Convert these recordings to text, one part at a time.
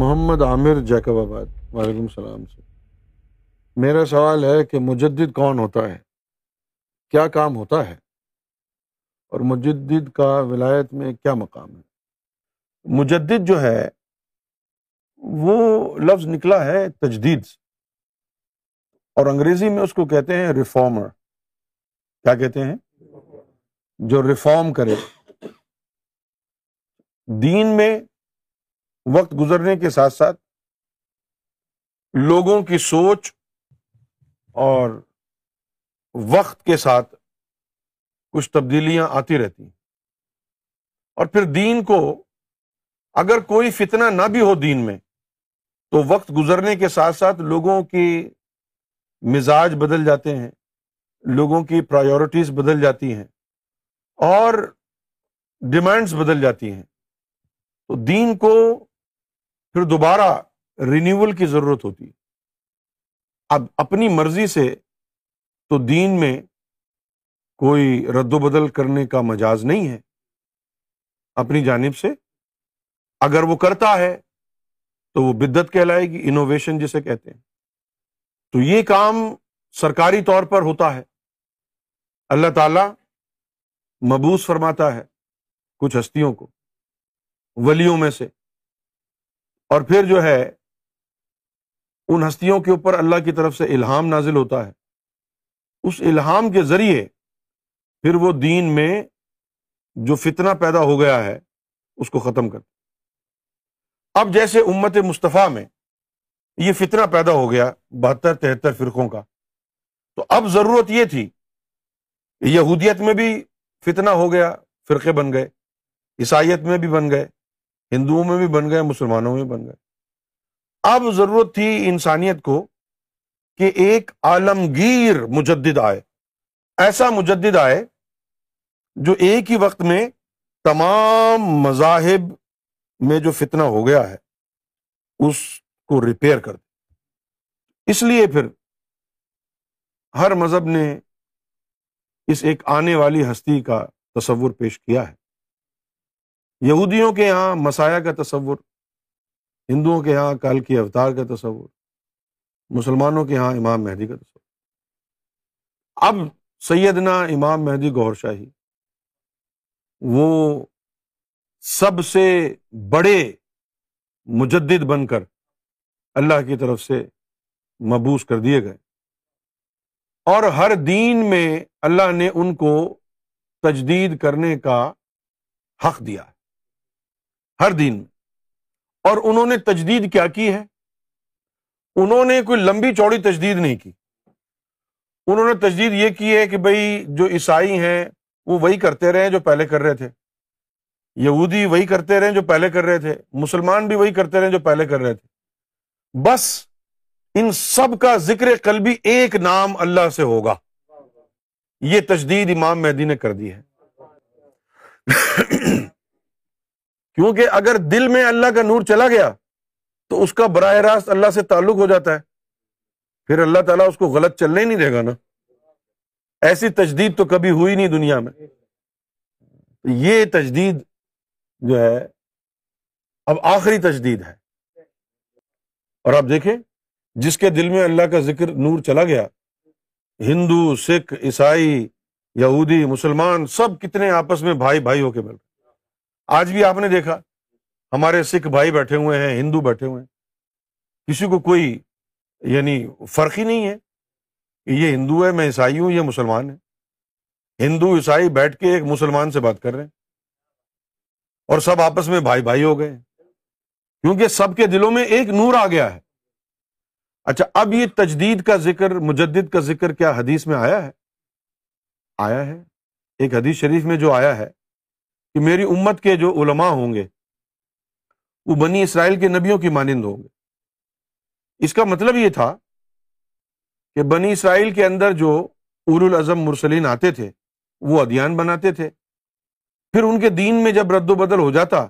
محمد عامر Jacob آباد وعلیکم السلام سے میرا سوال ہے کہ مجدد کون ہوتا ہے؟ کیا کام ہوتا ہے؟ اور مجدد کا ولایت میں کیا مقام ہے؟ مجدد جو ہے، وہ لفظ نکلا ہے تجدید سے۔ اور انگریزی میں اس کو کہتے ہیں ریفارمر کیا کہتے ہیں؟ جو ریفارم کرے۔ دین میں وقت گزرنے کے ساتھ ساتھ لوگوں کی سوچ اور وقت کے ساتھ کچھ تبدیلیاں آتی رہتی ہیں۔ اور پھر دین کو اگر کوئی فتنہ نہ بھی ہو دین میں، تو وقت گزرنے کے ساتھ ساتھ لوگوں کی مزاج بدل جاتے ہیں، لوگوں کی پرائیورٹیز بدل جاتی ہیں اور ڈیمانڈس بدل جاتی ہیں۔ تو دین کو پھر دوبارہ رینیول کی ضرورت ہوتی ہے۔ اب اپنی مرضی سے تو دین میں کوئی رد و بدل کرنے کا مجاز نہیں ہے۔ اپنی جانب سے اگر وہ کرتا ہے تو وہ بدت کہلائے گی انوویشن جسے کہتے ہیں۔ تو یہ کام سرکاری طور پر ہوتا ہے۔ اللہ تعالی مبوس فرماتا ہے کچھ ہستیوں کو، ولیوں میں سے۔ اور پھر جو ہے، ان ہستیوں کے اوپر اللہ کی طرف سے الہام نازل ہوتا ہے۔ اس الہام کے ذریعے پھر وہ دین میں جو فتنہ پیدا ہو گیا ہے، اس کو ختم کر اب جیسے امت مصطفیٰ میں یہ فتنہ پیدا ہو گیا، بہتر، تہتر فرقوں کا، تو اب ضرورت یہ تھی یہودیت میں بھی فتنہ ہو گیا، فرقے بن گئے، عیسائیت میں بھی بن گئے۔ ہندوؤں میں بھی بن گئے، مسلمانوں میں بن گئے۔ اب ضرورت تھی انسانیت کو کہ ایک عالمگیر مجدد آئے۔ ایسا مجدد آئے جو ایک ہی وقت میں تمام مذاہب میں جو فتنہ ہو گیا ہے، اس کو ریپیئر کر دے۔ اس لیے پھر ہر مذہب نے اس ایک آنے والی ہستی کا تصور پیش کیا ہے۔ یہودیوں کے یہاں مسایا کا تصور، ہندوؤں کے یہاں کل کی اوتار کا تصور، مسلمانوں کے یہاں امام مہدی کا تصور۔ اب سیدنا امام مہدی گور شاہی، وہ سب سے بڑے مجدد بن کر اللہ کی طرف سے مبوس کر دیے گئے۔ اور ہر دین میں اللہ نے ان کو تجدید کرنے کا حق دیا۔ ہے ہر دین میں۔ اور انہوں نے تجدید کیا کی ہے؟ انہوں نے کوئی لمبی چوڑی تجدید نہیں کی۔ انہوں نے تجدید یہ کی ہے کہ بھائی جو عیسائی ہیں وہ وہی کرتے رہے جو پہلے کر رہے تھے۔ یہودی وہی کرتے رہے جو پہلے کر رہے تھے۔ مسلمان بھی وہی کرتے رہے جو پہلے کر رہے تھے۔ بس ان سب کا ذکر قلبی ایک نام اللہ سے ہوگا۔ یہ تجدید امام مہدی نے کر دی ہے۔ کیونکہ اگر دل میں اللہ کا نور چلا گیا تو اس کا براہ راست اللہ سے تعلق ہو جاتا ہے۔ پھر اللہ تعالیٰ اس کو غلط چلنے نہیں دے گا نا۔ ایسی تجدید تو کبھی ہوئی نہیں دنیا میں۔ یہ تجدید جو ہے، اب آخری تجدید ہے۔ اور آپ دیکھیں، جس کے دل میں اللہ کا ذکر نور چلا گیا، ہندو، سکھ، عیسائی، یہودی، مسلمان، سب کتنے آپس میں بھائی بھائی ہو کے مل آج بھی آپ نے دیکھا، ہمارے سکھ بھائی بیٹھے ہوئے ہیں، ہندو بیٹھے ہوئے ہیں۔ کسی کو کوئی یعنی فرق ہی نہیں ہے کہ یہ ہندو ہے، میں عیسائی ہوں، یہ مسلمان ہے ہندو عیسائی بیٹھ کے ایک مسلمان سے بات کر رہے ہیں اور سب آپس میں بھائی بھائی ہو گئے کیونکہ سب کے دلوں میں ایک نور آ گیا ہے۔ اچھا اب یہ تجدید کا ذکر، مجدد کا ذکر کیا حدیث میں آیا ہے؟ آیا ہے۔ ایک حدیث شریف میں جو آیا ہے کہ میری امت کے جو علماء ہوں گے، وہ بنی اسرائیل کے نبیوں کی مانند ہوں گے۔ اس کا مطلب یہ تھا کہ بنی اسرائیل کے اندر جو ار الاظم مرسلین آتے تھے، وہ ادیان بناتے تھے۔ پھر ان کے دین میں جب رد و بدل ہو جاتا،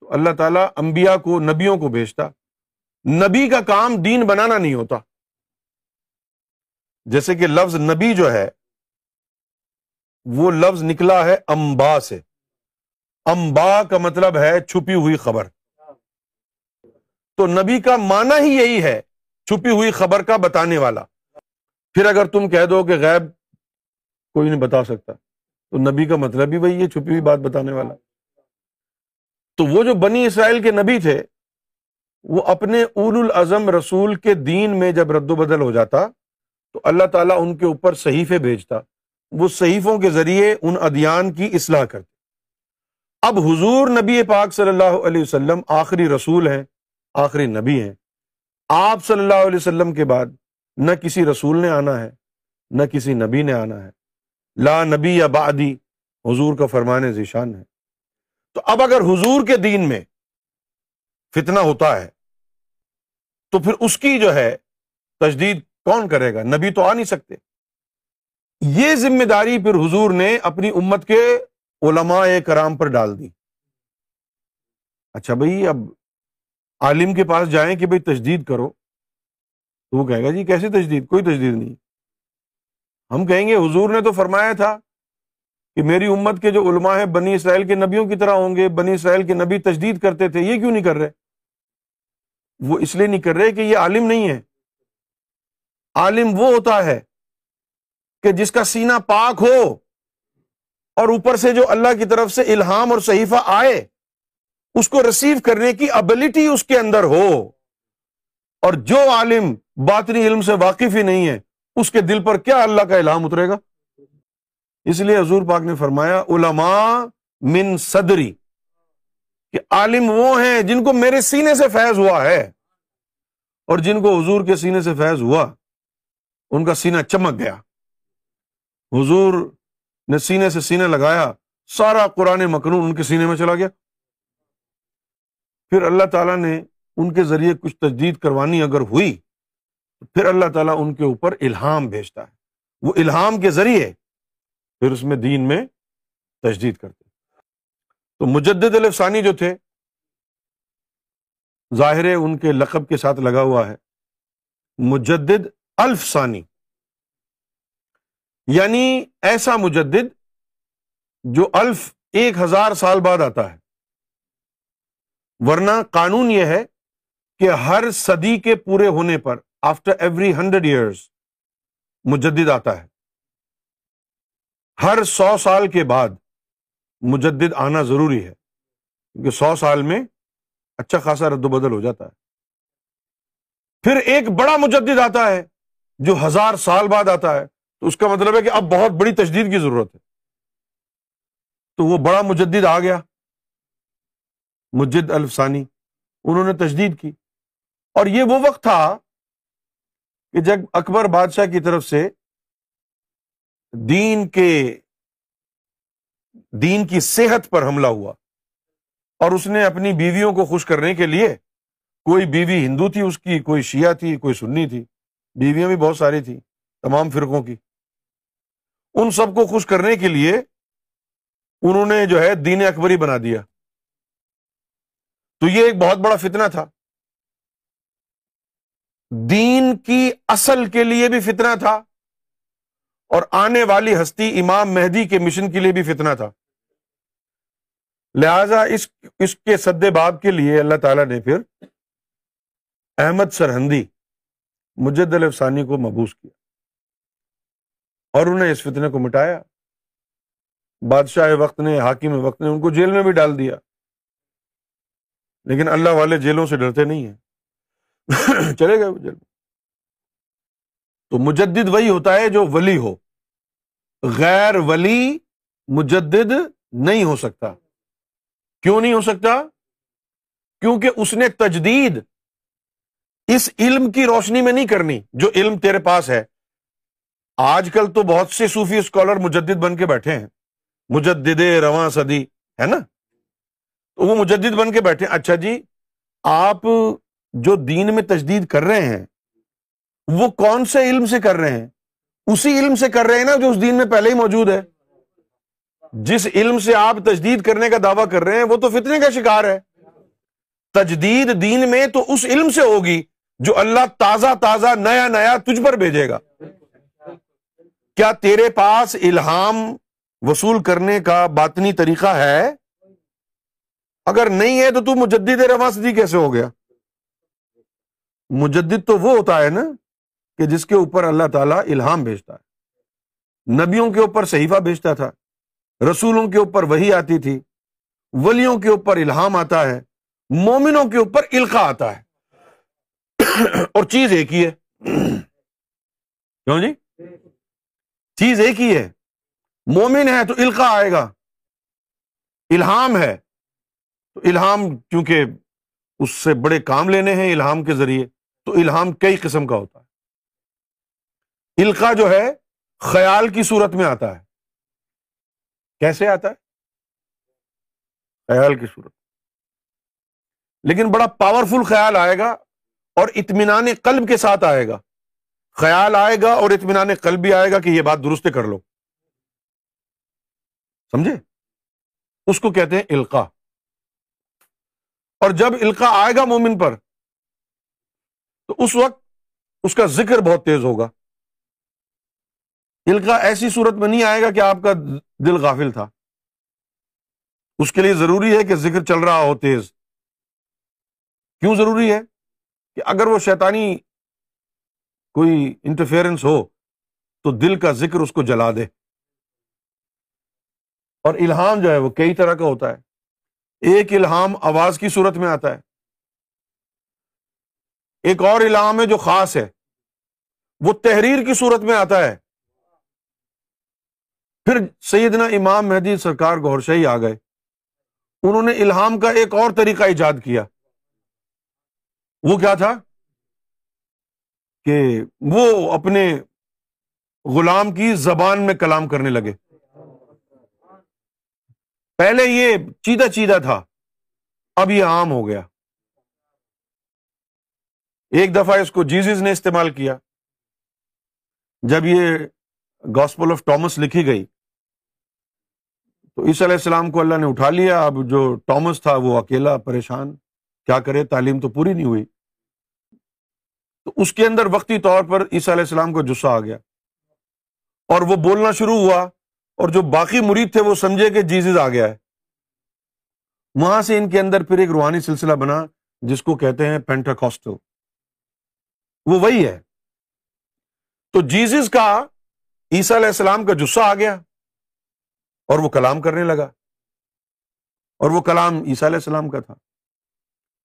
تو اللہ تعالیٰ انبیاء کو، نبیوں کو بھیجتا۔ نبی کا کام دین بنانا نہیں ہوتا۔ جیسے کہ لفظ نبی جو ہے، وہ لفظ نکلا ہے امبا سے۔ امبا کا مطلب ہے چھپی ہوئی خبر۔ تو نبی کا معنی ہی یہی ہے، چھپی ہوئی خبر کا بتانے والا۔ پھر اگر تم کہہ دو کہ غیب کوئی نہیں بتا سکتا، تو نبی کا مطلب ہی وہی ہے، چھپی ہوئی بات بتانے والا۔ تو وہ جو بنی اسرائیل کے نبی تھے، وہ اپنے اول الازم رسول کے دین میں جب رد و بدل ہو جاتا، تو اللہ تعالیٰ ان کے اوپر صحیفے بھیجتا۔ وہ صحیفوں کے ذریعے ان ادیان کی اصلاح کرتے۔ اب حضور نبی پاک صلی اللہ علیہ وسلم آخری رسول ہیں، آخری نبی ہیں۔ آپ صلی اللہ علیہ وسلم کے بعد نہ کسی رسول نے آنا ہے، نہ کسی نبی نے آنا ہے۔ لا نبی یا بعدی، حضور کا فرمان ذیشان ہے۔ تو اب اگر حضور کے دین میں فتنہ ہوتا ہے، تو پھر اس کی جو ہے تجدید کون کرے گا؟ نبی تو آ نہیں سکتے۔ یہ ذمہ داری پھر حضور نے اپنی امت کے علماء کرام پر ڈال دی۔ اچھا بھائی، اب عالم کے پاس جائیں کہ بھائی تجدید کرو، تو وہ کہے گا جی کیسی تجدید؟ کوئی تجدید نہیں۔ ہم کہیں گے، حضور نے تو فرمایا تھا کہ میری امت کے جو علماء ہیں، بنی اسرائیل کے نبیوں کی طرح ہوں گے، بنی اسرائیل کے نبی تجدید کرتے تھے، یہ کیوں نہیں کر رہے؟ وہ اس لیے نہیں کر رہے کہ یہ عالم نہیں ہے۔ عالم وہ ہوتا ہے کہ جس کا سینہ پاک ہو۔ اور اوپر سے جو اللہ کی طرف سے الہام اور صحیفہ آئے، اس کو ریسیو کرنے کی ابلٹی اس کے اندر ہو۔ اور جو عالم باطنی علم سے واقف ہی نہیں ہے، اس کے دل پر کیا اللہ کا الہام اترے گا؟ اس لیے حضور پاک نے فرمایا، علماء من صدری، کہ عالم وہ ہیں جن کو میرے سینے سے فیض ہوا ہے۔ اور جن کو حضور کے سینے سے فیض ہوا، ان کا سینہ چمک گیا۔ حضور نے سینے سے سینے لگایا، سارا قرآن مکنون ان کے سینے میں چلا گیا۔ پھر اللہ تعالیٰ نے ان کے ذریعے کچھ تجدید کروانی اگر ہوئی، تو پھر اللہ تعالیٰ ان کے اوپر الہام بھیجتا ہے۔ وہ الہام کے ذریعے پھر اس میں دین میں تجدید کرتے۔ تو مجدد الفسانی جو تھے، ظاہر ان کے لقب کے ساتھ لگا ہوا ہے۔ مجدد الف ثانی یعنی ایسا مجدد جو الف ایک ہزار سال بعد آتا ہے۔ ورنہ قانون یہ ہے کہ ہر صدی کے پورے ہونے پر آفٹر ایوری ہنڈریڈ ایئرس مجدد آتا ہے۔ ہر سو سال کے بعد مجدد آنا ضروری ہے، کیونکہ سو سال میں اچھا خاصا رد و بدل ہو جاتا ہے۔ پھر ایک بڑا مجدد آتا ہے جو ہزار سال بعد آتا ہے۔ تو اس کا مطلب ہے کہ اب بہت بڑی تجدید کی ضرورت ہے۔ تو وہ بڑا مجدد آ گیا، مجد الفسانی، انہوں نے تجدید کی۔ اور یہ وہ وقت تھا کہ جب اکبر بادشاہ کی طرف سے دین کے، دین کی صحت پر حملہ ہوا اور اس نے اپنی بیویوں کو خوش کرنے کے لیے کوئی بیوی ہندو تھی، اس کی کوئی شیعہ تھی، کوئی سنی تھی، بیویاں بھی بہت ساری تھی تمام فرقوں کی۔ ان سب کو خوش کرنے کے لیے انہوں نے جو ہے دین اکبری بنا دیا۔ تو یہ ایک بہت بڑا فتنہ تھا۔ دین کی اصل کے لیے بھی فتنہ تھا اور آنے والی ہستی امام مہدی کے مشن کے لیے بھی فتنہ تھا۔ لہذا اس اس کے سد باب کے لیے اللہ تعالی نے پھر احمد سرہندی مجد الفسانی کو مبوس کیا۔ اور انہیں اس فتنے کو مٹایا۔ بادشاہ وقت نے، حاکم وقت نے ان کو جیل میں بھی ڈال دیا۔ لیکن اللہ والے جیلوں سے ڈرتے نہیں ہیں۔ چلے گئے جیل۔ میں تو مجدد وہی ہوتا ہے جو ولی ہو۔ غیر ولی مجدد نہیں ہو سکتا۔ کیوں نہیں ہو سکتا؟ کیونکہ اس نے تجدید اس علم کی روشنی میں نہیں کرنی جو علم تیرے پاس ہے۔ آج کل تو بہت سے صوفی اسکالر مجدد بن کے بیٹھے ہیں۔ مجدد رواں صدی، ہے نا؟ تو وہ مجدد بن کے بیٹھے اچھا جی آپ جو دین میں تجدید کر رہے ہیں، وہ کون سے علم سے کر رہے ہیں؟ اسی علم سے کر رہے ہیں نا جو اس دین میں پہلے ہی موجود ہے۔ جس علم سے آپ تجدید کرنے کا دعویٰ کر رہے ہیں، وہ تو فتنے کا شکار ہے۔ تجدید دین میں تو اس علم سے ہوگی جو اللہ تازہ تازہ نیا نیا تجھ پر بھیجے گا۔ کیا تیرے پاس الہام وصول کرنے کا باطنی طریقہ ہے؟ اگر نہیں ہے تو تو مجدد رواں صدی کیسے ہو گیا؟ مجدد تو وہ ہوتا ہے نا کہ جس کے اوپر اللہ تعالیٰ الہام بھیجتا ہے۔ نبیوں کے اوپر صحیفہ بھیجتا تھا، رسولوں کے اوپر وہی آتی تھی، ولیوں کے اوپر الہام آتا ہے، مومنوں کے اوپر القا آتا ہے۔ اور چیز ایک ہی ہے۔ کیوں جی؟ چیز ایک ہی ہے۔ مومن ہے تو القا آئے گا۔ الہام ہے۔ تو الہام کیونکہ اس سے بڑے کام لینے ہیں الہام کے ذریعے، تو الہام کئی قسم کا ہوتا ہے۔ القا جو ہے، خیال کی صورت میں آتا ہے۔ کیسے آتا ہے؟ خیال کی صورت۔ لیکن بڑا پاورفل خیال آئے گا اور اطمینان قلب کے ساتھ آئے گا۔ خیال آئے گا اور اطمینان قلب بھی آئے گا کہ یہ بات درست کر لو۔ سمجھے؟ اس کو کہتے ہیں القا۔ اور جب القا آئے گا مومن پر، تو اس وقت اس کا ذکر بہت تیز ہوگا۔ القا ایسی صورت میں نہیں آئے گا کہ آپ کا دل غافل تھا۔ اس کے لیے ضروری ہے کہ ذکر چل رہا ہو تیز۔ کیوں ضروری ہے؟ کہ اگر وہ شیطانی کوئی انٹرفیئرنس ہو تو دل کا ذکر اس کو جلا دے۔ اور الہام جو ہے وہ کئی طرح کا ہوتا ہے۔ ایک الہام آواز کی صورت میں آتا ہے۔ ایک اور الہام ہے جو خاص ہے۔ وہ تحریر کی صورت میں آتا ہے۔ پھر سیدنا امام مہدی سرکار گور شاہی آ گئے۔ انہوں نے الہام کا ایک اور طریقہ ایجاد کیا۔ وہ کیا تھا؟ کہ وہ اپنے غلام کی زبان میں کلام کرنے لگے۔ پہلے یہ چیدہ چیدہ تھا، اب یہ عام ہو گیا۔ ایک دفعہ اس کو جیزز نے استعمال کیا۔ جب یہ گاسپل آف ٹامس لکھی گئی، تو عیسی علیہ السلام کو اللہ نے اٹھا لیا۔ اب جو ٹامس تھا، وہ اکیلا پریشان۔ کیا کرے؟ تعلیم تو پوری نہیں ہوئی۔ تو اس کے اندر وقتی طور پر عیسیٰ علیہ السلام کو جسا آ گیا۔ اور وہ بولنا شروع ہوا، اور جو باقی مرید تھے وہ سمجھے کہ جیزز آ گیا ہے۔ وہاں سے ان کے اندر پھر ایک روحانی سلسلہ بنا، جس کو کہتے ہیں پینٹاکاسٹل وہ وہی ہے۔ تو جیزز کا، عیسیٰ علیہ السلام کا جسا آ گیا، اور وہ کلام کرنے لگا۔ اور وہ کلام عیسیٰ علیہ السلام کا تھا۔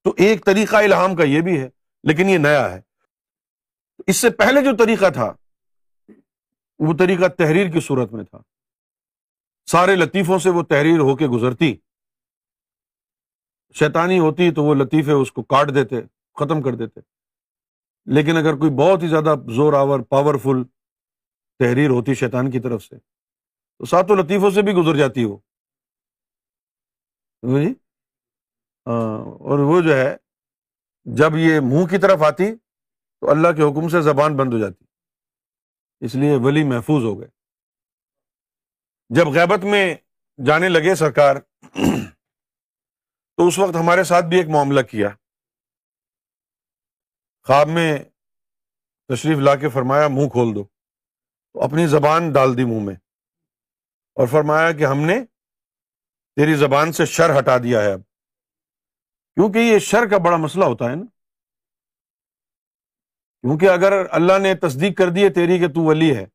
تو ایک طریقہ الہام کا یہ بھی ہے، لیکن یہ نیا ہے۔ اس سے پہلے جو طریقہ تھا، وہ طریقہ تحریر کی صورت میں تھا۔ سارے لطیفوں سے وہ تحریر ہو کے گزرتی۔ شیطانی ہوتی تو وہ لطیفے اس کو کاٹ دیتے، ختم کر دیتے۔ لیکن اگر کوئی بہت ہی زیادہ زور آور پاورفل تحریر ہوتی شیطان کی طرف سے، تو ساتوں لطیفوں سے بھی گزر جاتی وہ۔ جی اور وہ جو ہے، جب یہ منہ کی طرف آتی تو اللہ کے حکم سے زبان بند ہو جاتی۔ اس لیے ولی محفوظ ہو گئے۔ جب غیبت میں جانے لگے سرکار، تو اس وقت ہمارے ساتھ بھی ایک معاملہ کیا۔ خواب میں تشریف لا کے فرمایا، منہ کھول دو۔ تو اپنی زبان ڈال دی منہ میں اور فرمایا کہ ہم نے تیری زبان سے شر ہٹا دیا ہے اب۔ کیونکہ یہ شر کا بڑا مسئلہ ہوتا ہے نا۔ کیونکہ اگر اللہ نے تصدیق کر دی ہے تیری کہ تو ولی ہے،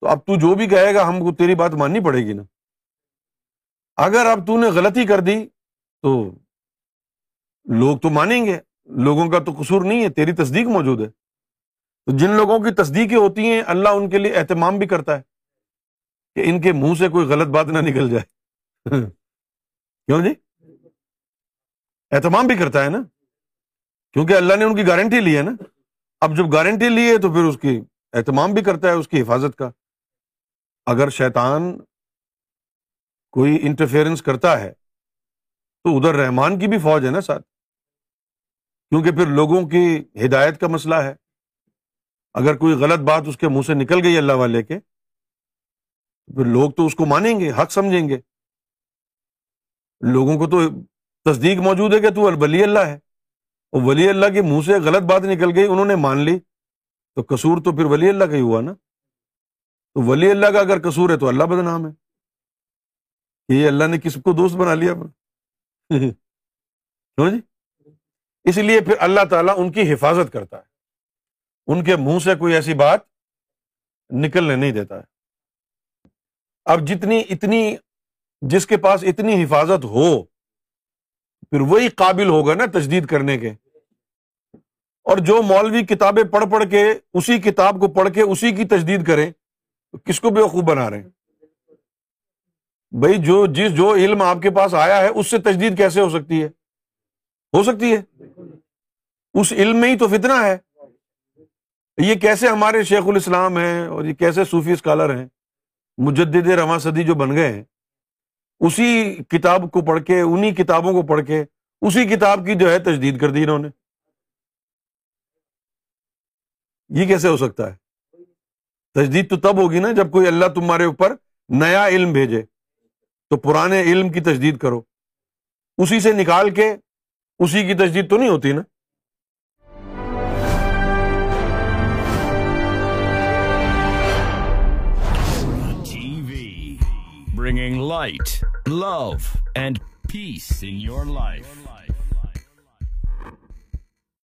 تو اب تو جو بھی کہے گا، ہم کو تیری بات ماننی پڑے گی نا۔ اگر اب تو نے غلطی کر دی، تو لوگ تو مانیں گے۔ لوگوں کا تو قصور نہیں ہے، تیری تصدیق موجود ہے۔ تو جن لوگوں کی تصدیقیں ہوتی ہیں، اللہ ان کے لیے اہتمام بھی کرتا ہے کہ ان کے منہ سے کوئی غلط بات نہ نکل جائے۔ کیوں جی؟ اہتمام بھی کرتا ہے نا۔ کیونکہ اللہ نے ان کی گارنٹی لی ہے نا۔ اب جب گارنٹی لی ہے تو پھر اس کی اہتمام بھی کرتا ہے، اس کی حفاظت کا۔ اگر شیطان کوئی انٹرفیئرنس کرتا ہے، تو ادھر رحمان کی بھی فوج ہے نا ساتھ۔ کیونکہ پھر لوگوں کی ہدایت کا مسئلہ ہے۔ اگر کوئی غلط بات اس کے منہ سے نکل گئی اللہ والے کے، پھر لوگ تو اس کو مانیں گے، حق سمجھیں گے۔ لوگوں کو تو تصدیق موجود ہے کہ تو ولی اللہ ہے۔ ولی اللہ کے منہ سے غلط بات نکل گئی، انہوں نے مان لی۔ تو کسور تو پھر ولی اللہ کا ہی ہوا نا۔ تو ولی اللہ کا اگر کسور ہے تو اللہ بدنام ہے۔ یہ اللہ نے کس کو دوست بنا لیا کیوں جی؟ اس لیے پھر اللہ تعالیٰ ان کی حفاظت کرتا ہے۔ ان کے منہ سے کوئی ایسی بات نکلنے نہیں دیتا ہے۔ اب جتنی، اتنی جس کے پاس اتنی حفاظت ہو، پھر وہی قابل ہوگا نا تجدید کرنے کے۔ اور جو مولوی کتابیں پڑھ پڑھ کے اسی کتاب کو پڑھ کے اسی کی تجدید کریں کس کو بے خوب بنا رہے ہیں؟ بھائی جو جس جو علم آپ کے پاس آیا ہے، اس سے تجدید کیسے ہو سکتی ہے؟ ہو سکتی ہے۔ اس علم میں ہی تو فتنا ہے۔ یہ کیسے ہمارے شیخ الاسلام ہیں اور یہ کیسے صوفی اسکالر ہیں؟ مجدد رواں صدی جو بن گئے ہیں، اسی کتاب کو پڑھ کے انہیں کتابوں کو پڑھ کے، اسی کتاب کی جو ہے تجدید کر دی انہوں نے۔ یہ کیسے ہو سکتا ہے؟ تجدید تو تب ہوگی نا جب کوئی اللہ تمہارے اوپر نیا علم بھیجے۔ تو پرانے علم کی تجدید کرو۔ اسی سے نکال کے اسی کی تجدید تو نہیں ہوتی نا؟ Bringing light love and peace in your life